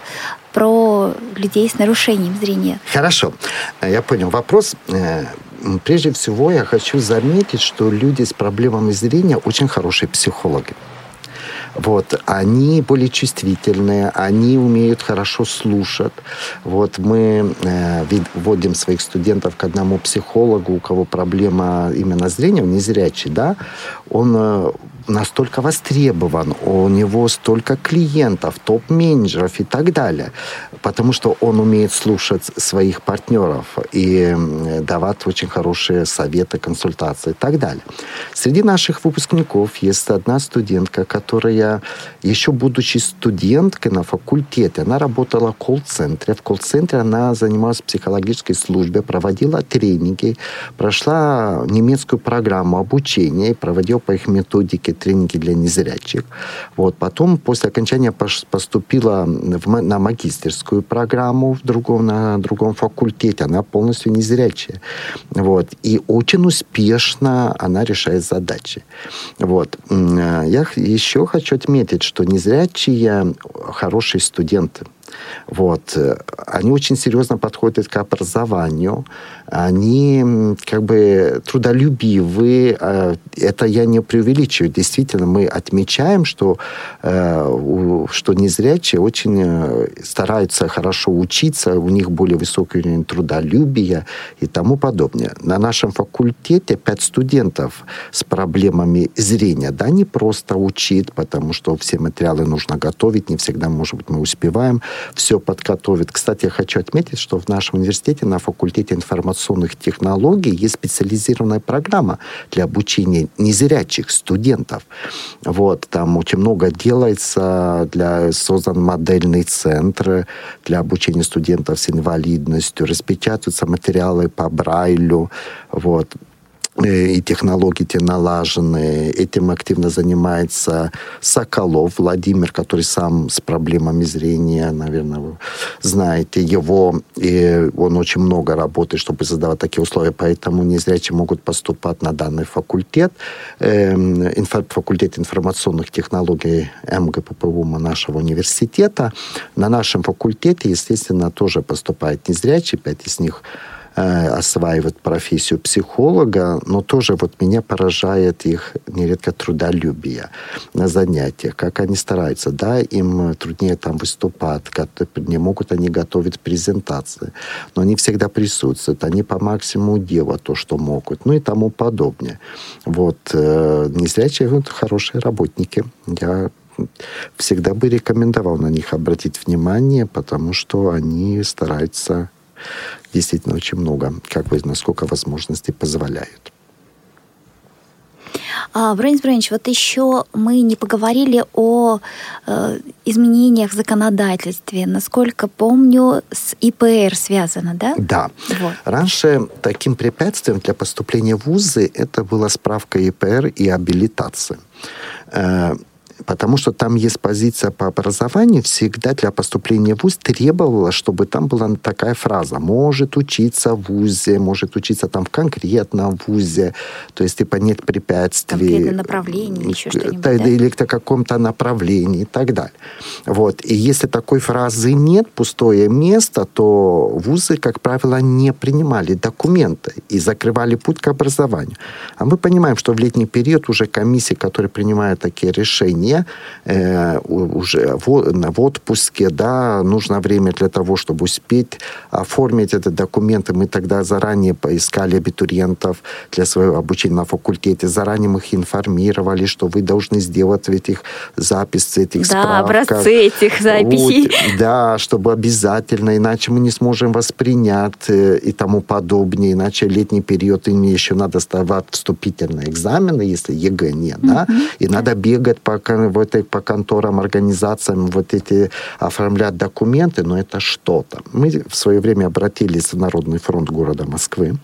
S2: про людей с нарушением зрения.
S3: Хорошо, я понял вопрос. Прежде всего, я хочу заметить, что люди с проблемами зрения очень хорошие психологи. Вот, они более чувствительные, они умеют хорошо слушать. Вот мы э, вводим своих студентов к одному психологу, у кого проблема именно зрения, он незрячий, да, он э, настолько востребован, у него столько клиентов, топ-менеджеров и так далее, потому что он умеет слушать своих партнеров и давать очень хорошие советы, консультации и так далее. Среди наших выпускников есть одна студентка, которая, еще будучи студенткой на факультете, она работала в колл-центре. В колл-центре она занималась психологической службой, проводила тренинги, прошла немецкую программу обучения проводила по их методике тренинги для незрячих. Вот. Потом, после окончания, поступила в, на магистерскую программу в другом, на другом факультете. Она полностью незрячая. Вот. И очень успешно она решает задачи. Вот. Я еще хочу отметить, что незрячие хорошие студенты. Вот. Они очень серьезно подходят к образованию. Они как бы трудолюбивы. А, это я не преувеличиваю. Действительно, мы отмечаем, что, э, что незрячие очень э, стараются хорошо учиться, у них более высокий уровень трудолюбия и тому подобное. На нашем факультете пять студентов с проблемами зрения. Да, не просто учить, потому что все материалы нужно готовить, не всегда, может быть, мы успеваем все подготовить. Кстати, я хочу отметить, что в нашем университете на факультете информационных технологий есть специализированная программа для обучения незрячих студентов. Вот, там очень много делается, для, создан модельный центр для обучения студентов с инвалидностью, распечатываются материалы по Брайлю, вот. Э, и технологии те налажены. Этим активно занимается Соколов Владимир, который сам с проблемами зрения, наверное, вы знаете его. И он очень много работает, чтобы создавать такие условия. Поэтому незрячие могут поступать на данный факультет. Эм, факультет информационных технологий МГППУ нашего университета. На нашем факультете, естественно, тоже поступают незрячие. Пять из них Э, осваивают профессию психолога, но тоже вот меня поражает их нередко трудолюбие на занятиях, как они стараются. Да, им труднее там выступать, не могут они готовить презентации, но они всегда присутствуют, они по максимуму делают то, что могут, ну и тому подобное. Вот, э, незрячие вот, хорошие работники. Я всегда бы рекомендовал на них обратить внимание, потому что они стараются действительно очень много, как бы, насколько возможности позволяют.
S2: А, Брэнс Брэнч, вот еще мы не поговорили о э, изменениях в законодательстве. Насколько помню, с ИПР связано, да?
S3: Да. Вот. Раньше таким препятствием для поступления в вузы это была справка ИПР и абилитация. Потому что там есть позиция по образованию, всегда для поступления в ВУЗ требовалось, чтобы там была такая фраза «может учиться в ВУЗе», «может учиться там в конкретном ВУЗе», то есть типа нет препятствий.
S2: Конкретное направление, еще что-нибудь, да?
S3: Или в каком-то направлении и так далее. Вот. И если такой фразы нет, пустое место, то вузы, как правило, не принимали документы и закрывали путь к образованию. А мы понимаем, что в летний период уже комиссии, которые принимают такие решения, стране э, уже в, в отпуске, да, нужно время для того, чтобы успеть оформить эти документы. Мы тогда заранее поискали абитуриентов для своего обучения на факультете, заранее мы их информировали, что вы должны сделать этих записи, этих
S2: да,
S3: справках.
S2: образцы этих записей.
S3: Вот, да, чтобы обязательно, иначе мы не сможем воспринять э, и тому подобное, иначе летний период им еще надо сдавать вступительные экзамены, если ЕГЭ нет, mm-hmm. да, и надо бегать по в этой, по конторам, организациям вот эти оформлять документы, но это что-то. Мы в свое время обратились в Народный фронт города Москвы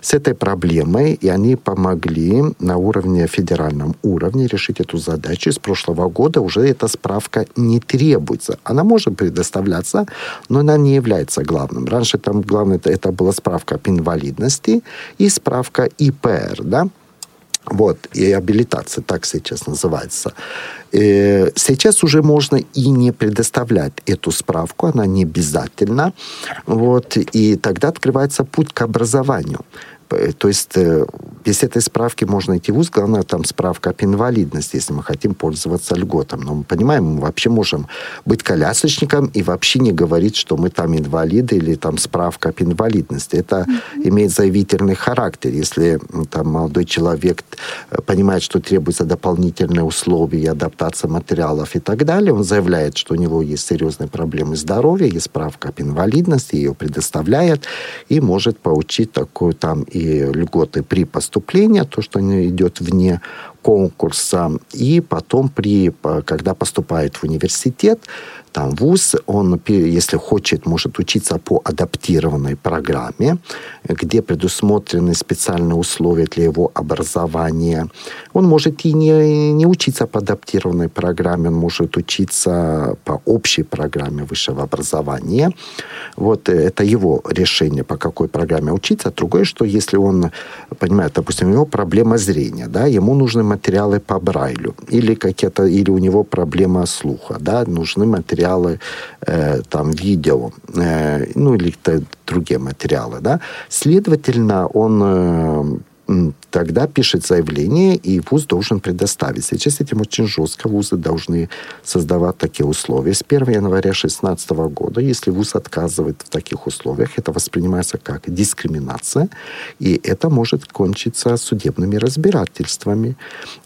S3: с этой проблемой, и они помогли на уровне, федеральном уровне решить эту задачу. С прошлого года уже эта справка не требуется. Она может предоставляться, но она не является главным. Раньше там главное это была справка об инвалидности и справка ИПР, да, вот, и абилитация, так сейчас называется. Э, сейчас уже можно и не предоставлять эту справку, она не обязательна. Вот, и тогда открывается путь к образованию. Э, то есть э, без этой справки можно идти в ВУЗ, главное там справка об инвалидности, если мы хотим пользоваться льготом. Но мы понимаем, мы вообще можем быть колясочником и вообще не говорить, что мы там инвалиды или там справка об инвалидности. Это mm-hmm. имеет заявительный характер. Если там молодой человек э, понимает, что требуются дополнительные условия, адаптация материалов и так далее, он заявляет, что у него есть серьезные проблемы здоровья, есть справка об инвалидности, ее предоставляет и может получить такую там и льготы при поступлении, то, что идет вне конкурса, и потом, при, когда поступает в университет, там вуз, он, если хочет, может учиться по адаптированной программе, где предусмотрены специальные условия для его образования. Он может и не, не учиться по адаптированной программе, он может учиться по общей программе высшего образования. Вот э, это его решение, по какой программе учиться. Другое, что если он понимает, допустим, у него проблема зрения, да, ему нужны материалы по Брайлю, или какие-то, или у него проблема слуха, да, нужны материалы, э, там, видео, э, ну, или другие материалы, да. Следовательно, он э, тогда пишет заявление, и ВУЗ должен предоставить. Сейчас этим очень жестко вузы должны создавать такие условия. С 1 января 2016 года, если ВУЗ отказывает в таких условиях, это воспринимается как дискриминация, и это может кончиться судебными разбирательствами.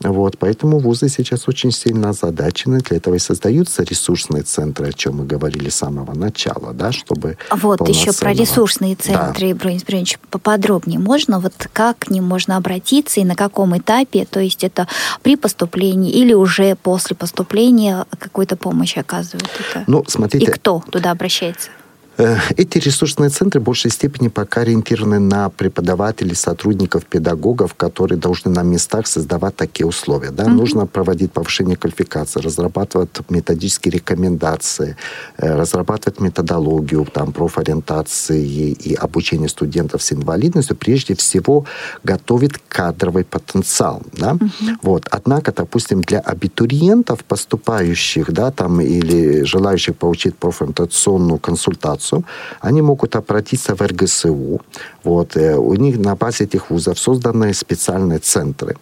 S3: Вот, поэтому вузы сейчас очень сильно озадачены. Для этого и создаются ресурсные центры, о чем мы говорили с самого начала, да, чтобы
S2: Вот, еще про ресурсные центры, да. Брэнс Брэнч, поподробнее можно? Вот как к ним можно обратиться? Обратиться и на каком этапе, то есть это при поступлении или уже после поступления какую-то помощь оказывают? Это?
S3: Ну, смотрите.
S2: И кто туда обращается?
S3: Э, эти ресурсные центры в большей степени пока ориентированы на преподавателей, сотрудников, педагогов, которые должны на местах создавать такие условия. Да? Mm-hmm. Нужно проводить повышение квалификации, разрабатывать методические рекомендации, э, разрабатывать методологию там, профориентации и обучения студентов с инвалидностью. Прежде всего, готовить кадровый потенциал. Да? Mm-hmm. Вот. Однако, допустим, для абитуриентов, поступающих да, там, или желающих получить профориентационную консультацию, конкурсу, они могут обратиться в РГСУ. Вот, э, у них на базе этих вузов созданы специальные центры.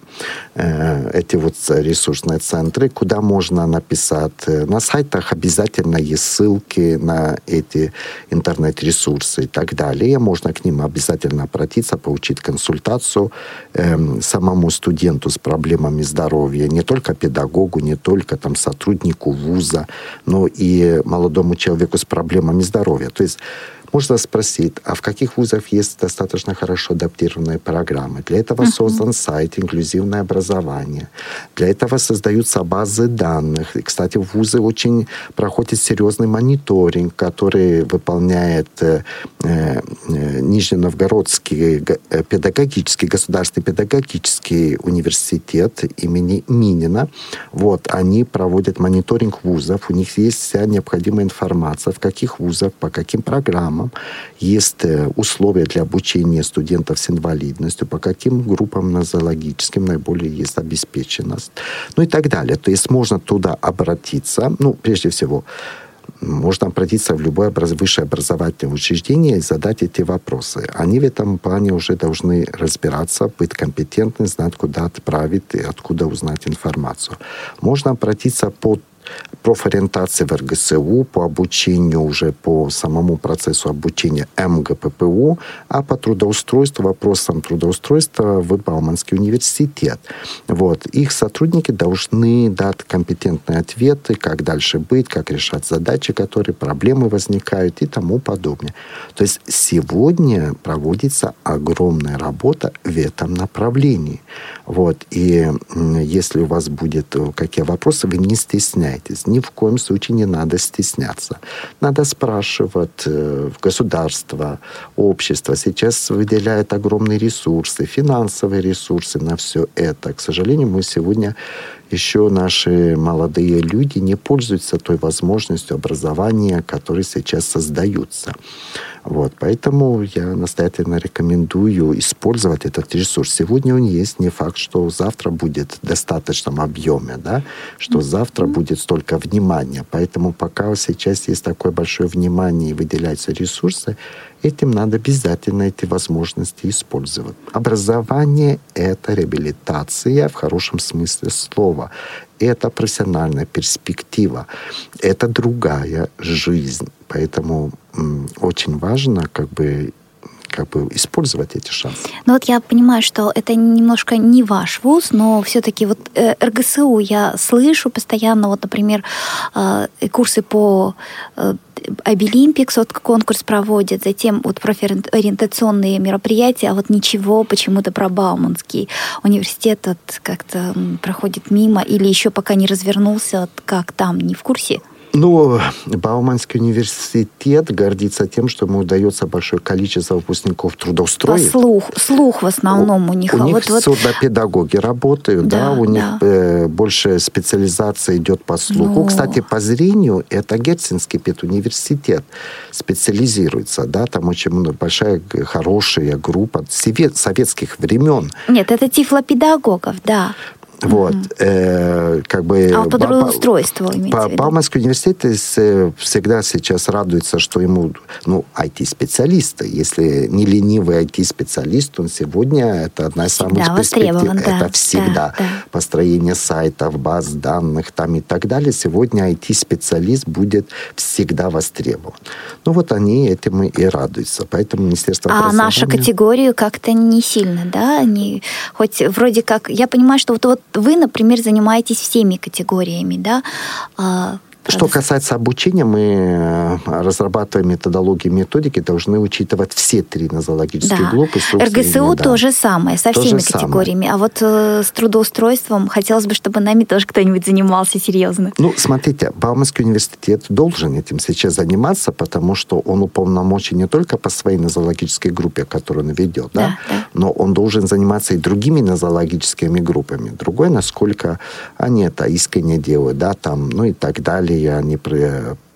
S3: Э, эти вот ресурсные центры, куда можно написать. Э, на сайтах обязательно есть ссылки на эти интернет-ресурсы и так далее. Можно к ним обязательно обратиться, получить консультацию эм, самому студенту с проблемами здоровья, не только педагогу, не только там, сотруднику вуза, но и молодому человеку с проблемами здоровья. То есть можно спросить, а в каких вузах есть достаточно хорошо адаптированные программы? Для этого uh-huh. создан сайт «Инклюзивное образование». Для этого создаются базы данных. И, кстати, вузы очень проходят серьезный мониторинг, который выполняет э, э, Нижненовгородский э, педагогический, государственный педагогический университет имени Минина. Вот, они проводят мониторинг вузов, у них есть вся необходимая информация, в каких вузах, по каким программам, программам, есть э, условия для обучения студентов с инвалидностью, по каким группам нозологическим наиболее есть обеспеченность, ну и так далее. То есть можно туда обратиться, ну, прежде всего, можно обратиться в любое высшее образовательное учреждение и задать эти вопросы. Они в этом плане уже должны разбираться, быть компетентны, знать, куда отправить и откуда узнать информацию. Можно обратиться по профориентации в РГСУ, по обучению уже по самому процессу обучения МГППУ, а по трудоустройству, вопросам трудоустройства в Бауманский университет. Вот. Их сотрудники должны дать компетентные ответы, как дальше быть, как решать задачи, которые, проблемы возникают и тому подобное. То есть сегодня проводится огромная работа в этом направлении. Вот. И если у вас будет э, какие вопросы, вы не стесняйтесь ни в коем случае не надо стесняться. Надо спрашивать э, государство, общество. Сейчас выделяет огромные ресурсы, финансовые ресурсы на все это. К сожалению, мы сегодня еще наши молодые люди не пользуются той возможностью образования, которые сейчас создаются. Вот, поэтому я настоятельно рекомендую использовать этот ресурс. Сегодня он есть, не факт, что завтра будет в достаточном объеме, да, что завтра будет столько внимания. Поэтому пока сейчас есть такое большое внимание и выделяются ресурсы, этим надо обязательно эти возможности использовать. Образование — это реабилитация в хорошем смысле слова. Это профессиональная перспектива. Это другая жизнь. Поэтому очень важно как бы как бы использовать эти шансы.
S2: Ну вот я понимаю, что это немножко не ваш вуз, но все-таки вот э, РГСУ я слышу постоянно, вот, например, э, курсы по Обилимпикс, вот конкурс проводит, затем вот профориентационные мероприятия, а вот ничего почему-то про Бауманский университет вот как-то проходит мимо или еще пока не развернулся, вот как там, не в курсе?
S3: Ну, Бауманский университет гордится тем, что ему удается большое количество выпускников трудоустроить.
S2: По слух, слух в основном у, у них.
S3: У а них вот, сурдопедагоги работают, да, да у да. них э, больше специализация идет по слуху. Ну... Кстати, по зрению это Герцинский педуниверситет специализируется, да, там очень большая, хорошая группа советских времен.
S2: Нет, это тифлопедагогов, да.
S3: Вот, mm-hmm. э, как бы...
S2: А по трудоустройству
S3: по, Бауманский университет всегда сейчас радуется, что ему, ну, IT-специалисты, если не ленивый IT-специалист, он сегодня, это одна из самых перспектив. Да, это всегда. Да, да. Построение сайтов, баз данных там и так далее. Сегодня IT-специалист будет всегда востребован. Ну, вот они этим и радуются. Поэтому Министерство
S2: А нашу категорию как-то не сильно, да? Они, хоть вроде как... Я понимаю, что вот, вот вы, например, занимаетесь всеми категориями, да, а,
S3: Что касается обучения, мы разрабатываем методологии, методики, должны учитывать все три нозологические да. группы.
S2: РГСУ да. то же самое, со то всеми категориями. Самое. А вот э, с трудоустройством хотелось бы, чтобы нами тоже кто-нибудь занимался серьезно.
S3: Ну, смотрите, Бауманский университет должен этим сейчас заниматься, потому что он уполномочен не только по своей нозологической группе, которую он ведет, да, да, да. но он должен заниматься и другими нозологическими группами. Другое, насколько они это искренне делают, да, там, ну и так далее, они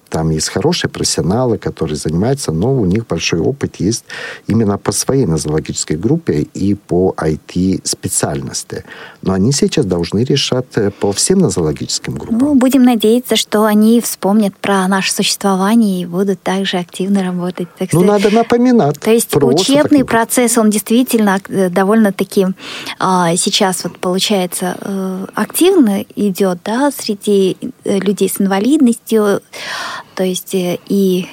S3: там есть хорошие профессионалы, которые занимаются, но у них большой опыт есть именно по своей нозологической группе и по IT-специальности. Но они сейчас должны решать э, по всем нозологическим группам.
S2: Ну, будем надеяться, что они вспомнят про наше существование и будут также активно работать.
S3: Так ну, надо напоминать.
S2: То есть учебный процесс, он действительно э, довольно-таки а, сейчас вот получается э, активно идет, да, среди людей с инвалидностью, то есть э, и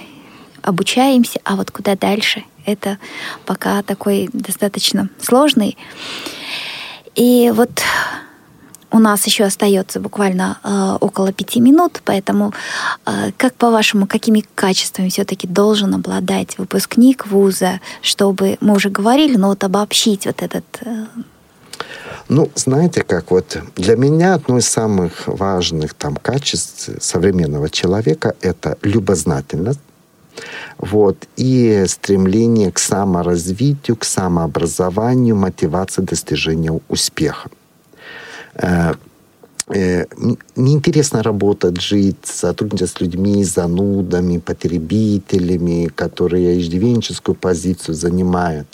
S2: обучаемся, а вот куда дальше, это пока такой достаточно сложный. И вот у нас еще остается буквально э, около пяти минут, поэтому э, как по-вашему, какими качествами все-таки должен обладать выпускник вуза, чтобы мы уже говорили, но вот обобщить вот этот э,
S3: ну, знаете, как вот для меня одно из самых важных там качеств современного человека это любознательность, вот, и стремление к саморазвитию, к самообразованию, мотивация достижения успеха. Э, неинтересно работать, жить, сотрудничать с людьми, занудами, потребителями, которые иждивенческую позицию занимают,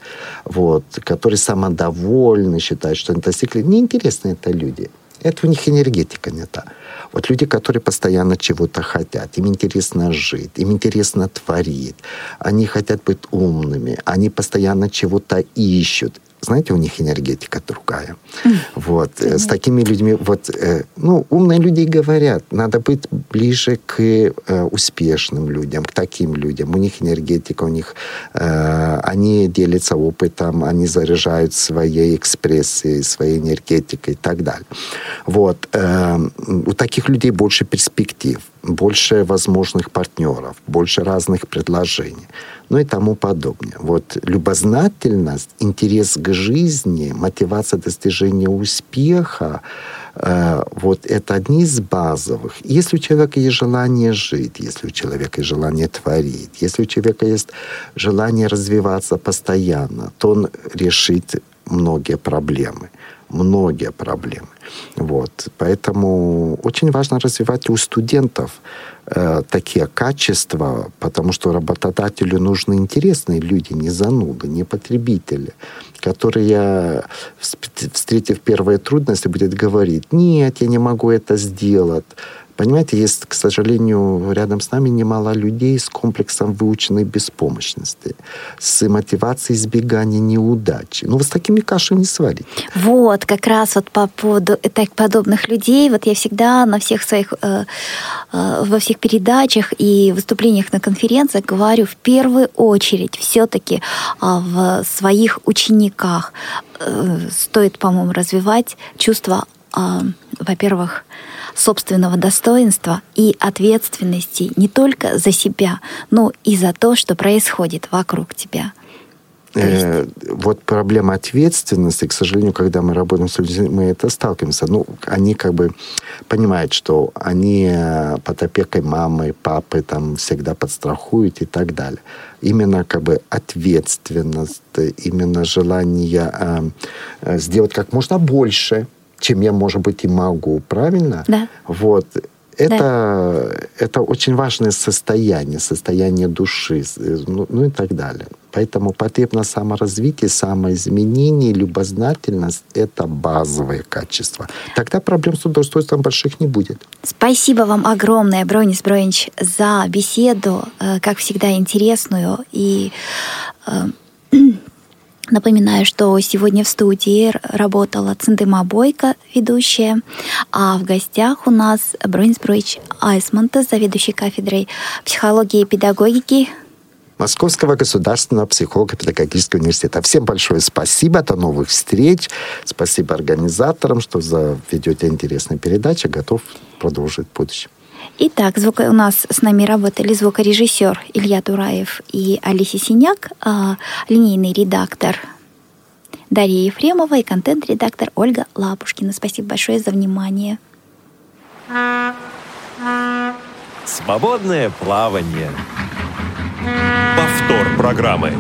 S3: вот, которые самодовольны, считают, что они достигли. Неинтересно это люди. Это у них энергетика не та. Вот люди, которые постоянно чего-то хотят, им интересно жить, им интересно творить, они хотят быть умными, они постоянно чего-то ищут знаете, у них энергетика другая. Mm. Вот. Mm-hmm. С такими людьми, вот, э, ну, умные люди говорят, надо быть ближе к э, успешным людям, к таким людям. У них энергетика, у них, э, они делятся опытом, они заряжают своей экспрессией, своей энергетикой и так далее. Вот. У таких людей больше перспектив, больше возможных партнеров, больше разных предложений ну и тому подобное. Вот любознательность, интерес к жизни, мотивация достижения успеха, э, вот это одни из базовых. Если у человека есть желание жить, если у человека есть желание творить, если у человека есть желание развиваться постоянно, то он решит многие проблемы. Многие проблемы. Вот. Поэтому очень важно развивать у студентов э, такие качества, потому что работодателю нужны интересные люди, не зануды, не потребители, которые, встретив первые трудности, будут говорить, нет, я не могу это сделать, Понимаете, есть, к сожалению, рядом с нами немало людей с комплексом выученной беспомощности, с мотивацией избегания неудачи. Ну, вот с такими кашей не сварить.
S2: Вот, как раз вот по поводу так, подобных людей, вот я всегда на всех своих, э, э, во всех передачах и выступлениях на конференциях говорю в первую очередь все-таки э, в своих учениках э, стоит, по-моему, развивать чувство, э, во-первых, собственного достоинства и ответственности не только за себя, но и за то, что происходит вокруг тебя.
S3: Э, вот проблема ответственности, к сожалению, когда мы работаем с людьми, мы это сталкиваемся. Ну, они как бы понимают, что они э, под опекой мамы, папы там всегда подстрахуют и так далее. Именно как бы ответственность, именно желание э, э сделать как можно больше, чем я, может быть, и могу, правильно?
S2: Да.
S3: Вот. Это, да. это очень важное состояние, состояние души, ну, ну и так далее. Поэтому потребно саморазвитие, самоизменение, любознательность – это базовые качества. Тогда проблем с трудоустройством больших не будет.
S2: Спасибо вам огромное, Бронис Бронич, за беседу, э, как всегда, интересную и э, Напоминаю, что сегодня в студии работала Циндыма Бойко, ведущая, а в гостях у нас Бронис Броич Айсмонта, заведующий кафедрой психологии и педагогики
S3: Московского государственного психолого-педагогического университета. Всем большое спасибо, до новых встреч. Спасибо организаторам, что за ведете интересные передачи. Готов продолжить в будущем.
S2: Итак, звук... у нас с нами работали звукорежиссер Илья Тураев и Алисия Синяк, а, линейный редактор Дарья Ефремова и контент-редактор Ольга Лапушкина. Спасибо большое за внимание.
S1: Свободное плавание. Повтор программы.